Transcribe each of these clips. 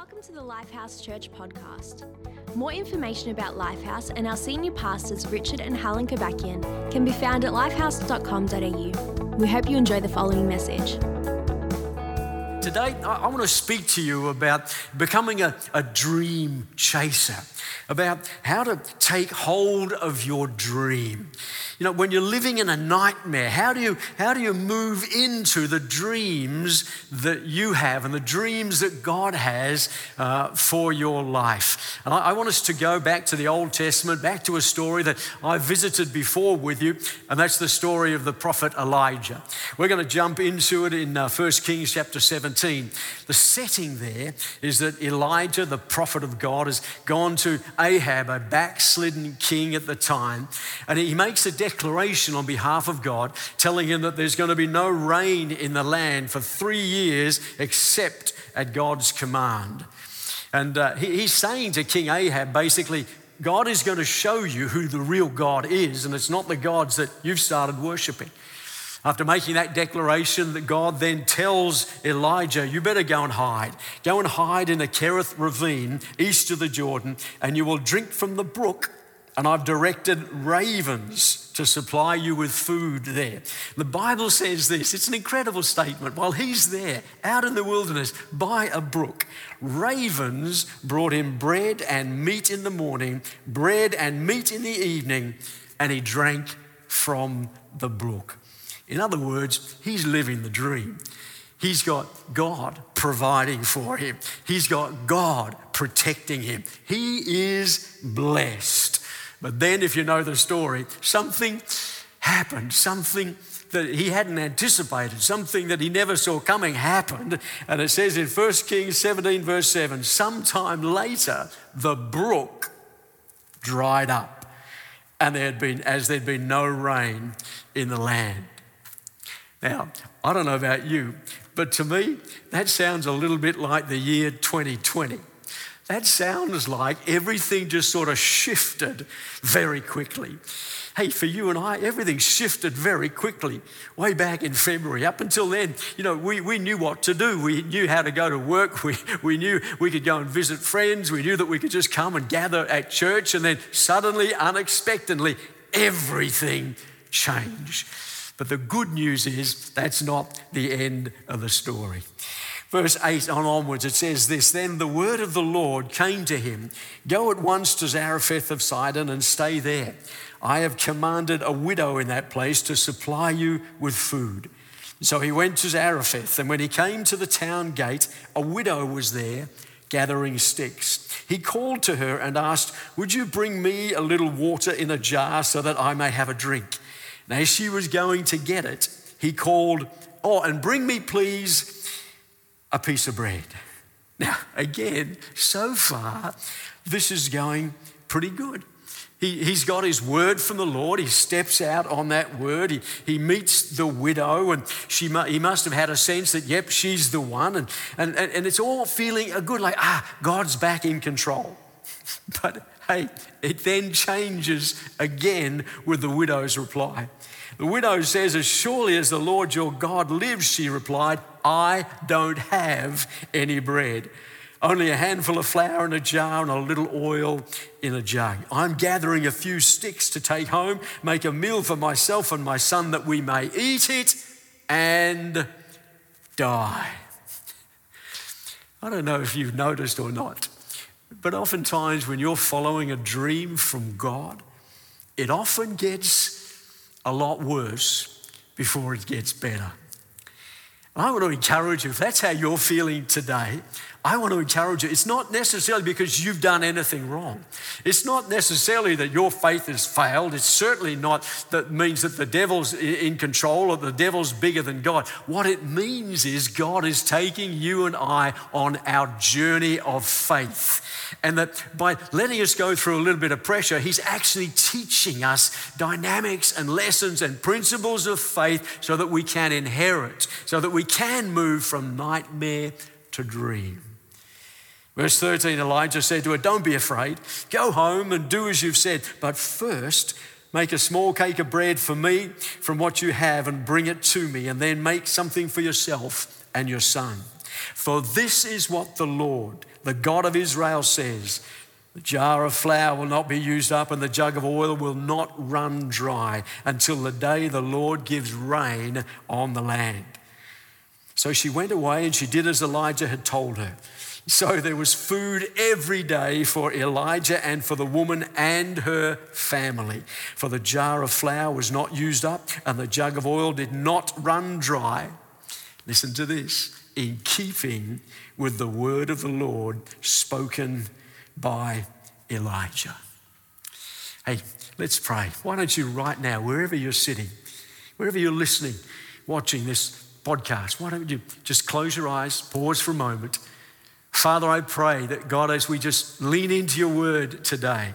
Welcome to the Lifehouse Church podcast. More information about Lifehouse and our senior pastors, Richard and Helen Kobakian, can be found at lifehouse.com.au. We hope you enjoy the following message. Today, I want to speak to you about becoming a, a dream chaser, about how to take hold of your dream. You know, when you're living in a nightmare, how do you, how do you move into the dreams that you have and the dreams that God has uh, for your life? And I, I want us to go back to the Old Testament, back to a story that I visited before with you, and that's the story of the prophet Elijah. We're going to jump into it in uh, 1 Kings chapter 17. The setting there is that Elijah, the prophet of God, has gone to Ahab, a backslidden king at the time, and he makes a declaration on behalf of God, telling him that there's going to be no rain in the land for three years except at God's command. And uh, he, he's saying to King Ahab basically, God is going to show you who the real God is, and it's not the gods that you've started worshiping. After making that declaration, that God then tells Elijah, You better go and hide. Go and hide in a Kerith ravine east of the Jordan, and you will drink from the brook. And I've directed ravens to supply you with food there. The Bible says this it's an incredible statement. While he's there, out in the wilderness, by a brook, ravens brought him bread and meat in the morning, bread and meat in the evening, and he drank from the brook. In other words, he's living the dream. He's got God providing for him, he's got God protecting him. He is blessed. But then, if you know the story, something happened, something that he hadn't anticipated, something that he never saw coming happened. And it says in 1 Kings 17, verse 7 sometime later, the brook dried up, and there had been, as there'd been no rain in the land. Now, I don't know about you, but to me, that sounds a little bit like the year 2020. That sounds like everything just sort of shifted very quickly. Hey, for you and I, everything shifted very quickly way back in February. Up until then, you know, we, we knew what to do. We knew how to go to work. We, we knew we could go and visit friends. We knew that we could just come and gather at church. And then suddenly, unexpectedly, everything changed. But the good news is that's not the end of the story. Verse 8 on onwards, it says this Then the word of the Lord came to him Go at once to Zarephath of Sidon and stay there. I have commanded a widow in that place to supply you with food. So he went to Zarephath, and when he came to the town gate, a widow was there gathering sticks. He called to her and asked, Would you bring me a little water in a jar so that I may have a drink? And as she was going to get it, he called, Oh, and bring me, please, a piece of bread. Now, again, so far, this is going pretty good. He, he's got his word from the Lord. He steps out on that word. He, he meets the widow, and she, he must have had a sense that, yep, she's the one. And, and, and it's all feeling good, like, ah, God's back in control. But hey, it then changes again with the widow's reply. The widow says, As surely as the Lord your God lives, she replied, I don't have any bread. Only a handful of flour in a jar and a little oil in a jug. I'm gathering a few sticks to take home, make a meal for myself and my son that we may eat it and die. I don't know if you've noticed or not, but oftentimes when you're following a dream from God, it often gets a lot worse before it gets better. And I want to encourage you, if that's how you're feeling today, I want to encourage you. It's not necessarily because you've done anything wrong. It's not necessarily that your faith has failed. It's certainly not that means that the devil's in control or the devil's bigger than God. What it means is God is taking you and I on our journey of faith. And that by letting us go through a little bit of pressure, He's actually teaching us dynamics and lessons and principles of faith so that we can inherit, so that we can move from nightmare to dream. Verse 13 Elijah said to her, Don't be afraid. Go home and do as you've said. But first, make a small cake of bread for me from what you have and bring it to me, and then make something for yourself and your son. For this is what the Lord, the God of Israel, says the jar of flour will not be used up, and the jug of oil will not run dry until the day the Lord gives rain on the land. So she went away and she did as Elijah had told her. So there was food every day for Elijah and for the woman and her family. For the jar of flour was not used up, and the jug of oil did not run dry. Listen to this in keeping with the word of the Lord spoken by Elijah. Hey, let's pray. Why don't you, right now, wherever you're sitting, wherever you're listening, watching this podcast, why don't you just close your eyes, pause for a moment. Father, I pray that God, as we just lean into your word today,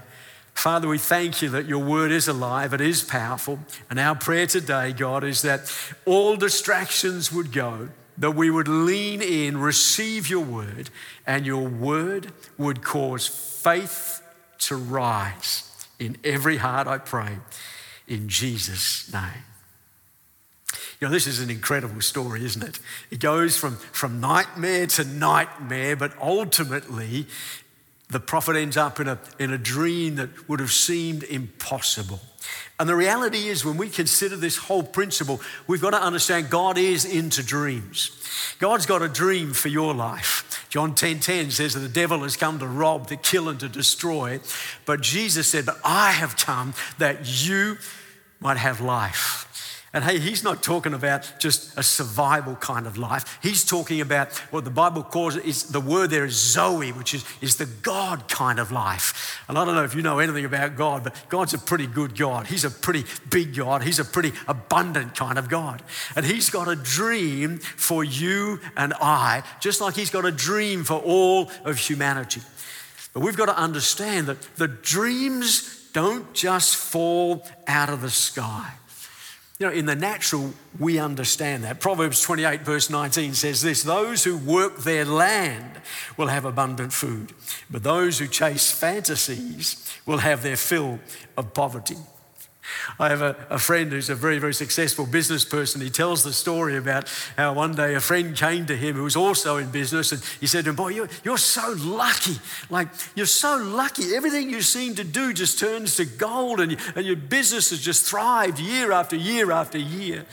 Father, we thank you that your word is alive, it is powerful. And our prayer today, God, is that all distractions would go that we would lean in, receive your word, and your word would cause faith to rise in every heart, I pray, in Jesus' name. You know, this is an incredible story, isn't it? It goes from, from nightmare to nightmare, but ultimately, the prophet ends up in a, in a dream that would have seemed impossible. And the reality is, when we consider this whole principle, we've got to understand God is into dreams. God's got a dream for your life. John 10 10 says that the devil has come to rob, to kill, and to destroy. But Jesus said, But I have come that you might have life and hey, he's not talking about just a survival kind of life. He's talking about what the Bible calls is the word there is Zoe, which is, is the God kind of life. And I don't know if you know anything about God, but God's a pretty good God. He's a pretty big God. He's a pretty abundant kind of God. And he's got a dream for you and I, just like he's got a dream for all of humanity. But we've got to understand that the dreams don't just fall out of the sky. You know, in the natural, we understand that. Proverbs 28, verse 19 says this Those who work their land will have abundant food, but those who chase fantasies will have their fill of poverty. I have a, a, friend who's a very, very successful business person. He tells the story about how one day a friend came to him who was also in business and he said to him, Boy, you're, you're so lucky. Like, you're so lucky. Everything you seem to do just turns to gold and, and your business has just thrived year after year after year.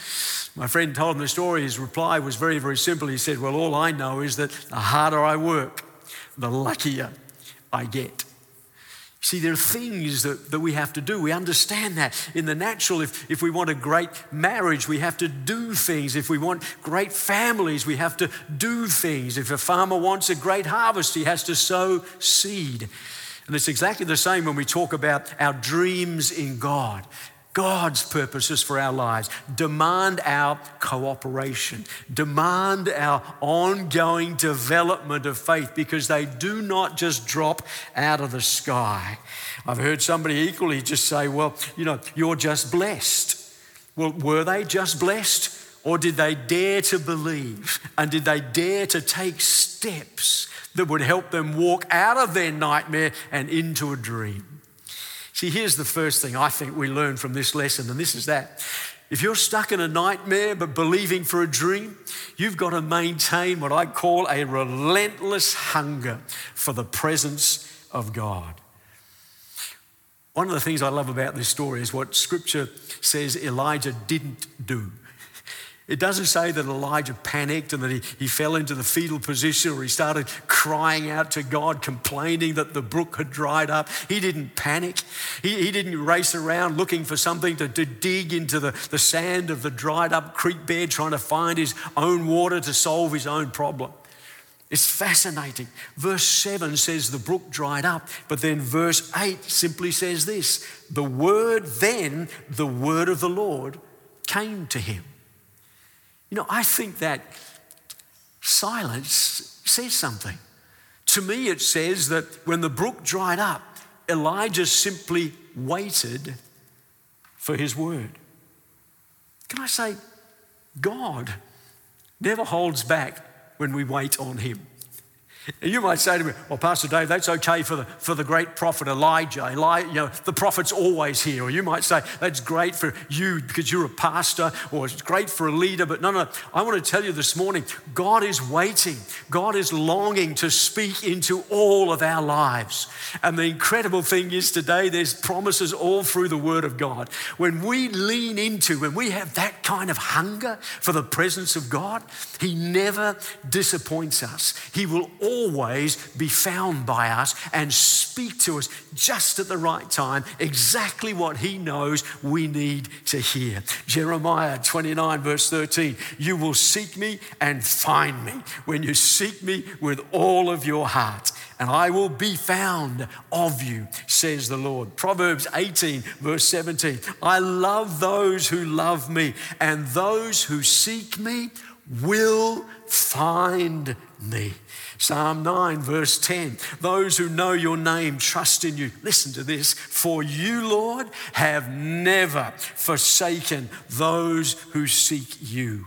My friend told him the story. His reply was very, very simple. He said, Well, all I know is that the harder I work, the luckier I get. See, there are things that, that we have to do. We understand that. In the natural, if, if we want a great marriage, we have to do things. If we want great families, we have to do things. If a farmer wants a great harvest, he has to sow seed. And it's exactly the same when we talk about our dreams in God. God's purposes for our lives demand our cooperation, demand our ongoing development of faith because they do not just drop out of the sky. I've heard somebody equally just say, well, you know, you're just blessed. Well, were they just blessed? Or did they dare to believe? And did they dare to take steps that would help them walk out of their nightmare and into a dream? See, here's the first thing I think we learn from this lesson, and this is that. If you're stuck in a nightmare but believing for a dream, you've got to maintain what I call a relentless hunger for the presence of God. One of the things I love about this story is what scripture says Elijah didn't do. It doesn't say that Elijah panicked and that he, he fell into the fetal position or he started crying out to God, complaining that the brook had dried up. He didn't panic. He, he didn't race around looking for something to, to dig into the, the sand of the dried up creek bed, trying to find his own water to solve his own problem. It's fascinating. Verse 7 says the brook dried up, but then verse 8 simply says this the word, then the word of the Lord came to him. You know, I think that silence says something. To me, it says that when the brook dried up, Elijah simply waited for his word. Can I say, God never holds back when we wait on him. You might say to me, well, Pastor Dave, that's okay for the, for the great prophet Elijah. Eli, you know, the prophet's always here. Or you might say, that's great for you because you're a pastor, or it's great for a leader. But no, no, I want to tell you this morning, God is waiting. God is longing to speak into all of our lives. And the incredible thing is today, there's promises all through the Word of God. When we lean into, when we have that kind of hunger for the presence of God, He never disappoints us. He will always be found by us and speak to us just at the right time, exactly what He knows we need to hear. Jeremiah 29, verse 13 You will seek me and find me when you seek me with all of your heart and I will be found of you, says the Lord. Proverbs 18, verse 17. I love those who love me, and those who seek me will find me. Psalm 9, verse 10 Those who know your name trust in you. Listen to this. For you, Lord, have never forsaken those who seek you.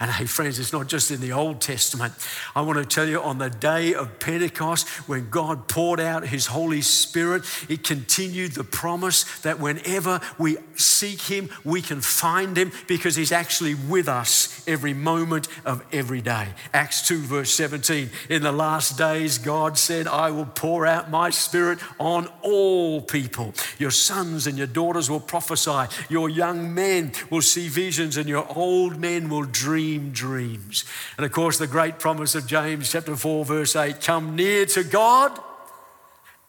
And hey, friends, it's not just in the Old Testament. I want to tell you on the day of Pentecost, when God poured out his Holy Spirit, it continued the promise that whenever we seek him, we can find him because he's actually with us every moment of every day. Acts 2, verse 17. In the last days, God said, I will pour out my spirit on all people. Your sons and your daughters will prophesy, your young men will see visions, and your old men will dream dreams. And of course, the great promise of James chapter 4, verse 8 come near to God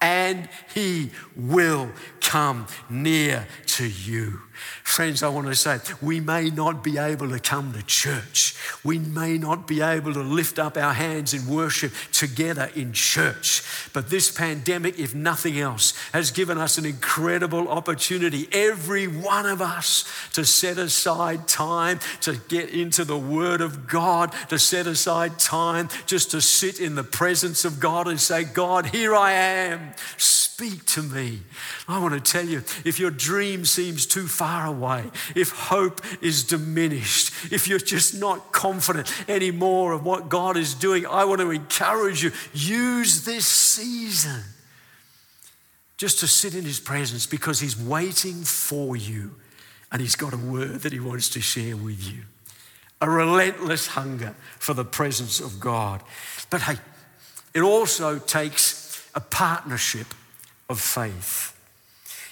and he will come near to you. Friends, I want to say, we may not be able to come to church. We may not be able to lift up our hands in worship together in church. But this pandemic, if nothing else, has given us an incredible opportunity, every one of us, to set aside time to get into the Word of God, to set aside time just to sit in the presence of God and say, God, here I am Speak to me. I want to tell you if your dream seems too far away, if hope is diminished, if you're just not confident anymore of what God is doing, I want to encourage you use this season just to sit in His presence because He's waiting for you and He's got a word that He wants to share with you. A relentless hunger for the presence of God. But hey, it also takes a partnership of faith.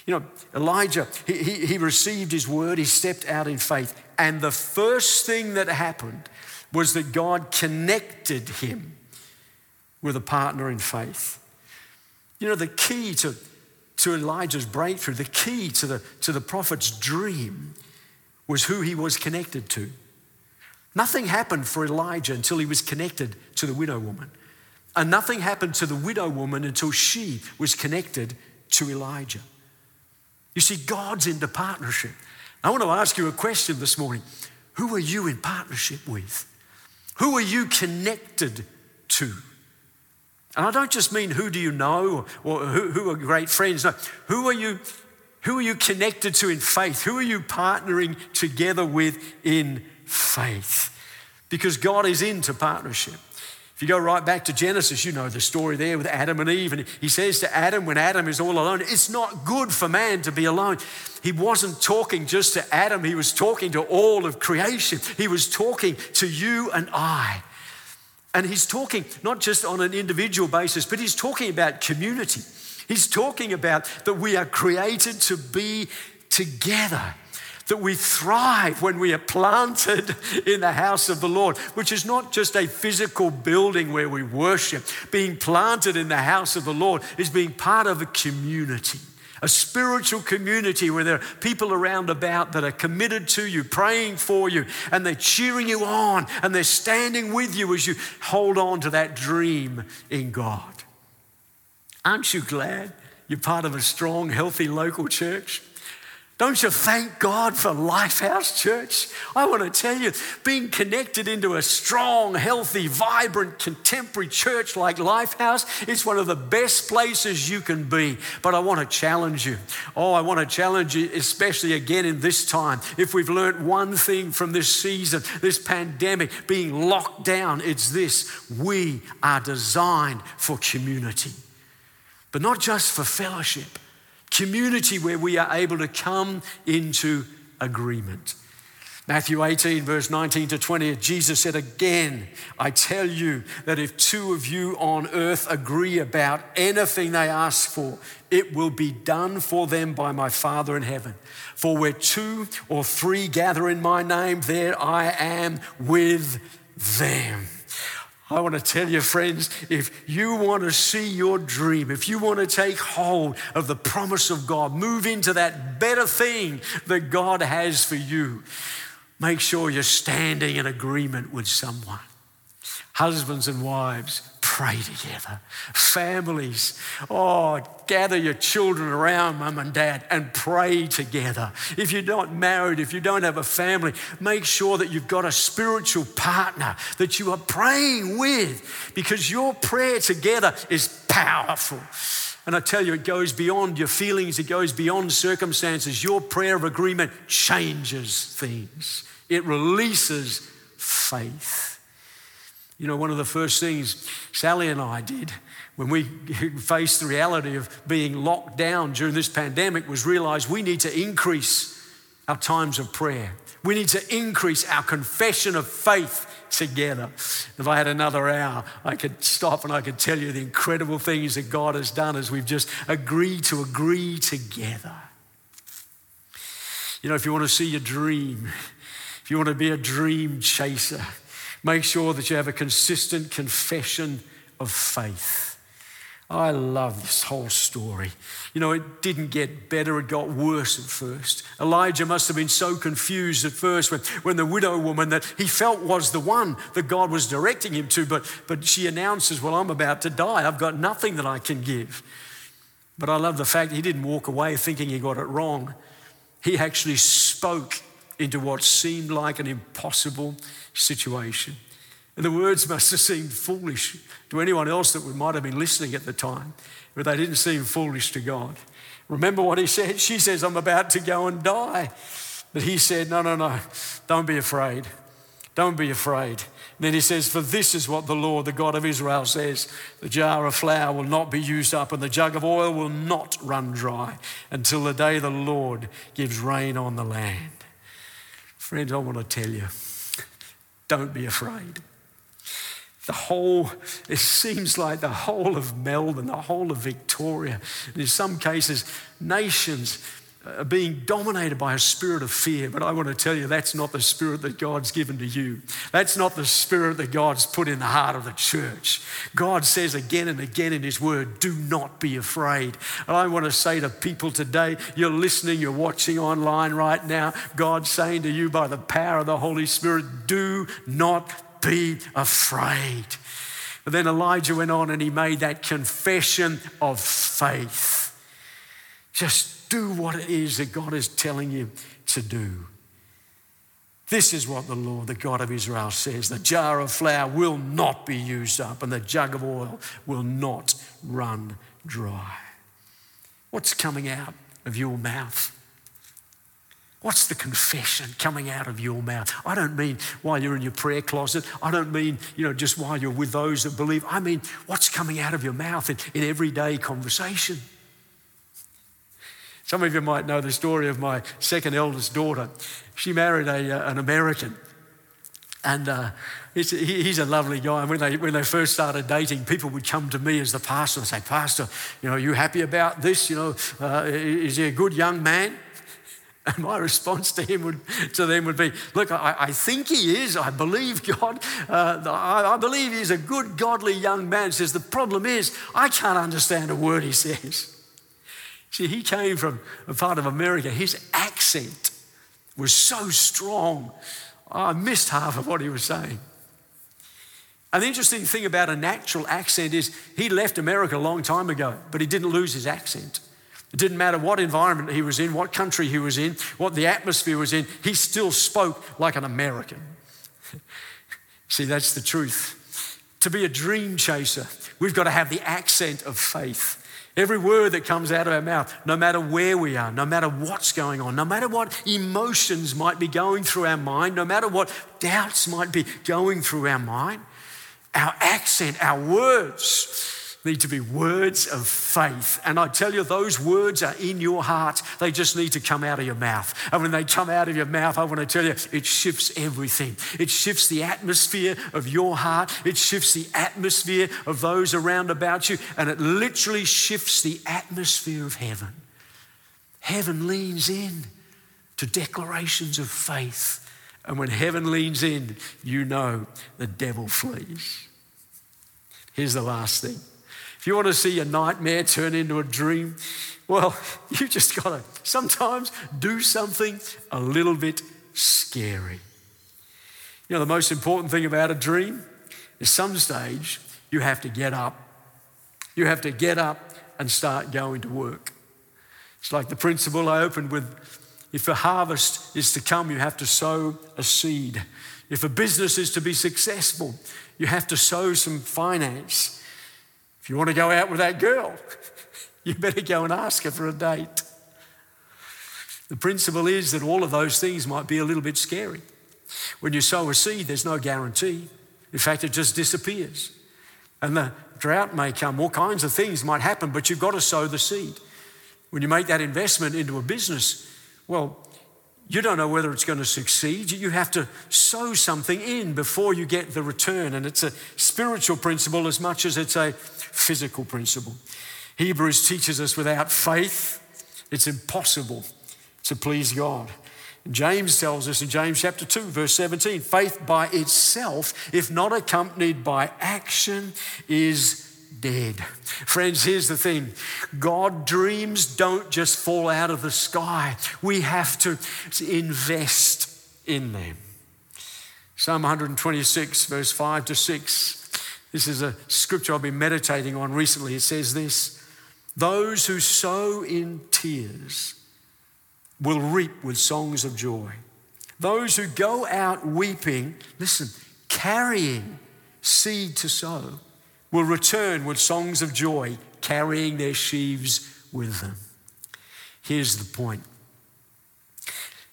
You know, Elijah, he, he, he, received his word, he stepped out in faith. And the first thing that happened was that God connected him with a partner in faith. You know, the key to, to Elijah's breakthrough, the key to the, to the prophet's dream was who he was connected to. Nothing happened for Elijah until he was connected to the widow woman. And nothing happened to the widow woman until she was connected to Elijah. You see, God's into partnership. I want to ask you a question this morning. Who are you in partnership with? Who are you connected to? And I don't just mean who do you know or, who are great friends. No, who are you? Who are you connected to in faith? Who are you partnering together with in faith? Because God is into partnership. If you go right back to Genesis, you know the story there with Adam and Eve. And he says to Adam, when Adam is all alone, it's not good for man to be alone. He wasn't talking just to Adam, he was talking to all of creation. He was talking to you and I. And he's talking not just on an individual basis, but he's talking about community. He's talking about that we are created to be together that we thrive when we are planted in the house of the Lord, which is not just a physical building where we worship. Being planted in the house of the Lord is being part of a community. A spiritual community where there are people around about that are committed to you, praying for you, and they're cheering you on and they're standing with you as you hold on to that dream in God. Aren't you glad you're part of a strong, healthy local church? Don't you thank God for Lifehouse Church? I want to tell you, being connected into a strong, healthy, vibrant, contemporary church like Lifehouse, it's one of the best places you can be. But I want to challenge you. Oh, I want to challenge you, especially again in this time. If we've learned one thing from this season, this pandemic, being locked down, it's this we are designed for community, but not just for fellowship community where we are able to come into agreement. Matthew 18, verse 19 to 20, Jesus said, Again, I tell you that if two of you on earth agree about anything they ask for, it will be done for them by my Father in heaven. For where two or three gather in my name, there I am with them. I want to tell you, friends, if you want to see your dream, if you want to take hold of the promise of God, move into that better thing that God has for you, make sure you're standing in agreement with someone. Husbands and wives, pray together. Families, oh, gather your children around mum and dad and pray together. If you're not married, if you don't have a family, make sure that you've got a spiritual partner that you are praying with because your prayer together is powerful. And I tell you, it goes beyond your feelings, it goes beyond circumstances. Your prayer of agreement changes things, it releases faith. You know, one of the first things Sally and I did when we faced the reality of being locked down during this pandemic was realize we need to increase our times of prayer. We need to increase our confession of faith together. If I had another hour, I could stop and I could tell you the incredible things that God has done as we've just agreed to agree together. You know, if you want to see your dream, if you want to be a dream chaser, Make sure that you have a consistent confession of faith. I love this whole story. You know, it didn't get better, it got worse at first. Elijah must have been so confused at first when, when the widow woman that he felt was the one that God was directing him to, but, but she announces, Well, I'm about to die. I've got nothing that I can give. But I love the fact he didn't walk away thinking he got it wrong. He actually spoke into what seemed like an impossible situation. And the words must have seemed foolish to anyone else that might have been listening at the time, but they didn't seem foolish to God. Remember what he said? She says, I'm about to go and die. But he said, No, no, no, don't be afraid. Don't be afraid. And then he says, For this is what the Lord, the God of Israel, says the jar of flour will not be used up, and the jug of oil will not run dry until the day the Lord gives rain on the land. Friends, I want to tell you don't be afraid. The whole, it seems like the whole of Melbourne, the whole of Victoria, and in some cases, nations are being dominated by a spirit of fear. But I want to tell you, that's not the spirit that God's given to you. That's not the spirit that God's put in the heart of the church. God says again and again in His Word, do not be afraid. And I want to say to people today, you're listening, you're watching online right now, God's saying to you by the power of the Holy Spirit, do not be afraid. But then Elijah went on and he made that confession of faith. Just do what it is that God is telling you to do. This is what the Lord, the God of Israel, says the jar of flour will not be used up, and the jug of oil will not run dry. What's coming out of your mouth? What's the confession coming out of your mouth? I don't mean while you're in your prayer closet. I don't mean, you know, just while you're with those that believe. I mean, what's coming out of your mouth in, in everyday conversation? Some of you might know the story of my second eldest daughter. She married a, uh, an American. And uh, he's, a lovely guy. And when they, when they first started dating, people would come to me as the pastor and say, Pastor, you know, are you happy about this? You know, uh, is he a good young man? And my response to him would, to them would be, look, I, I think he is. I believe God. Uh, I, I, believe he's a good, godly young man. He says the problem is I can't understand a word he says. See, he came from a part of America. His accent was so strong. I missed half of what he was saying. And the interesting thing about a natural accent is he left America a long time ago, but he didn't lose his accent. It didn't matter what environment he was in, what country he was in, what the atmosphere was in, he still spoke like an American. See, that's the truth. To be a dream chaser, we've got to have the accent of faith. Every word that comes out of our mouth, no matter where we are, no matter what's going on, no matter what emotions might be going through our mind, no matter what doubts might be going through our mind, our accent, our words need to be words of faith. And I tell you, those words are in your heart. They just need to come out of your mouth. And when they come out of your mouth, I want to tell you, it shifts everything. It shifts the atmosphere of your heart, it shifts the atmosphere of those around about you, and it literally shifts the atmosphere of heaven. Heaven leans in to declarations of faith. And when heaven leans in, you know the devil flees. Here's the last thing if you want to see a nightmare turn into a dream, well, you just got to sometimes do something a little bit scary. You know, the most important thing about a dream is some stage you have to get up. You have to get up and start going to work. It's like the principle I opened with if a harvest is to come, you have to sow a seed. If a business is to be successful, you have to sow some finance. If you want to go out with that girl, you better go and ask her for a date. The principle is that all of those things might be a little bit scary. When you sow a seed, there's no guarantee. In fact, it just disappears. And the drought may come, all kinds of things might happen, but you've got to sow the seed. When you make that investment into a business, well, you don't know whether it's going to succeed. You have to sow something in before you get the return. And it's a spiritual principle as much as it's a physical principle. Hebrews teaches us without faith, it's impossible to please God. James tells us in James chapter 2, verse 17 faith by itself, if not accompanied by action, is dead. Friends, here's the thing God dreams don't just fall out of the sky, we have to invest in them. Psalm 126, verse 5 to 6. This is a scripture I've been meditating on recently. It says this Those who sow in tears will reap with songs of joy. Those who go out weeping, listen, carrying seed to sow will return with songs of joy, carrying their sheaves with them. Here's the point.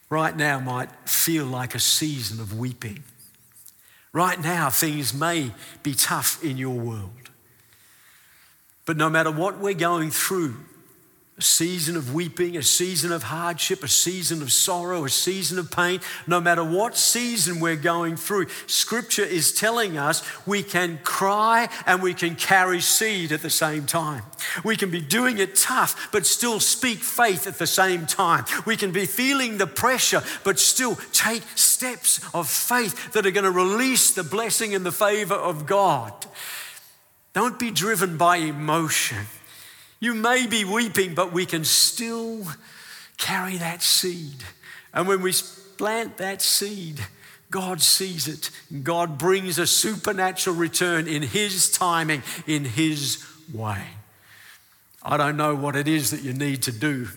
Right now might feel like a season of weeping. Right now, things may be tough in your world. But no matter what we're going through, a season of weeping, a season of hardship, a season of sorrow, a season of pain. No matter what season we're going through, Scripture is telling us we can cry and we can carry seed at the same time. We can be doing it tough, but still speak faith at the same time. We can be feeling the pressure, but still take steps of faith that are going to release the blessing and the favor of God. Don't be driven by emotion. You may be weeping, but we can still carry that seed. And when we plant that seed, God sees it. God brings a supernatural return in His timing, in His way. I don't know what it is that you need to do,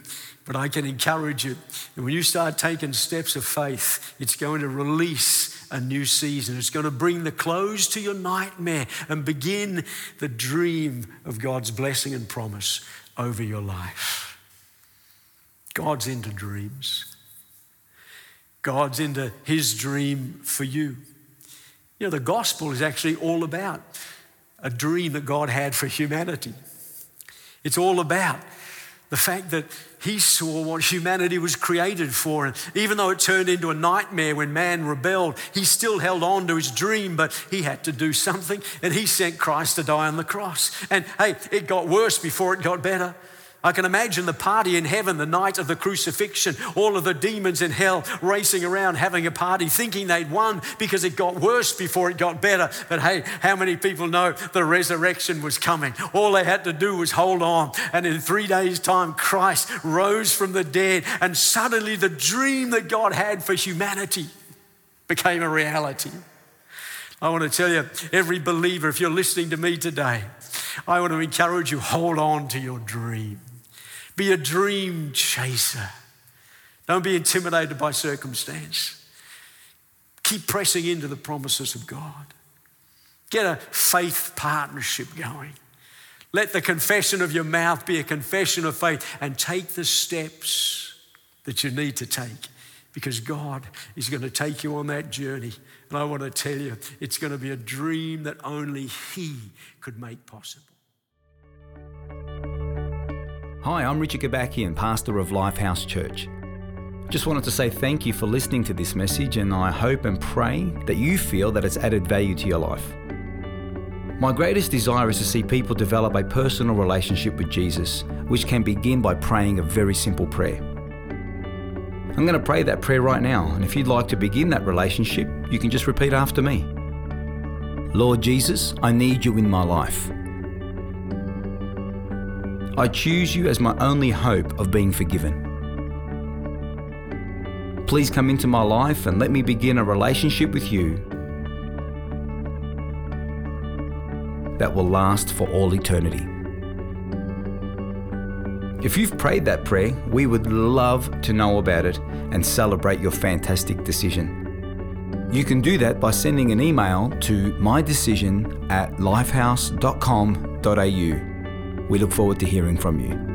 but I can encourage you that when you start taking steps of faith, it's going to release a new season. It's going to bring the close to your nightmare and begin the dream of God's blessing and promise over your life. God's into dreams. God's into his dream for you. You know, the gospel is actually all about a dream that God had for humanity. It's all about the fact that he saw what humanity was created for. And even though it turned into a nightmare when man rebelled, he still held on to his dream, but he had to do something. And he sent Christ to die on the cross. And hey, it got worse before it got better. I can imagine the party in heaven the night of the crucifixion, all of the demons in hell racing around having a party, thinking they'd won because it got worse before it got better. But hey, how many people know the resurrection was coming? All they had to do was hold on. And in three days' time, Christ rose from the dead, and suddenly the dream that God had for humanity became a reality. I want to tell you, every believer, if you're listening to me today, I want to encourage you hold on to your dream. Be a dream chaser. Don't be intimidated by circumstance. Keep pressing into the promises of God. Get a faith partnership going. Let the confession of your mouth be a confession of faith and take the steps that you need to take because God is going to take you on that journey. And I want to tell you, it's going to be a dream that only He could make possible. Hi, I'm Richard Gabakian, pastor of Lifehouse Church. Just wanted to say thank you for listening to this message, and I hope and pray that you feel that it's added value to your life. My greatest desire is to see people develop a personal relationship with Jesus, which can begin by praying a very simple prayer. I'm going to pray that prayer right now, and if you'd like to begin that relationship, you can just repeat after me Lord Jesus, I need you in my life. I choose you as my only hope of being forgiven. Please come into my life and let me begin a relationship with you that will last for all eternity. If you've prayed that prayer, we would love to know about it and celebrate your fantastic decision. You can do that by sending an email to mydecision at lifehouse.com.au. We look forward to hearing from you.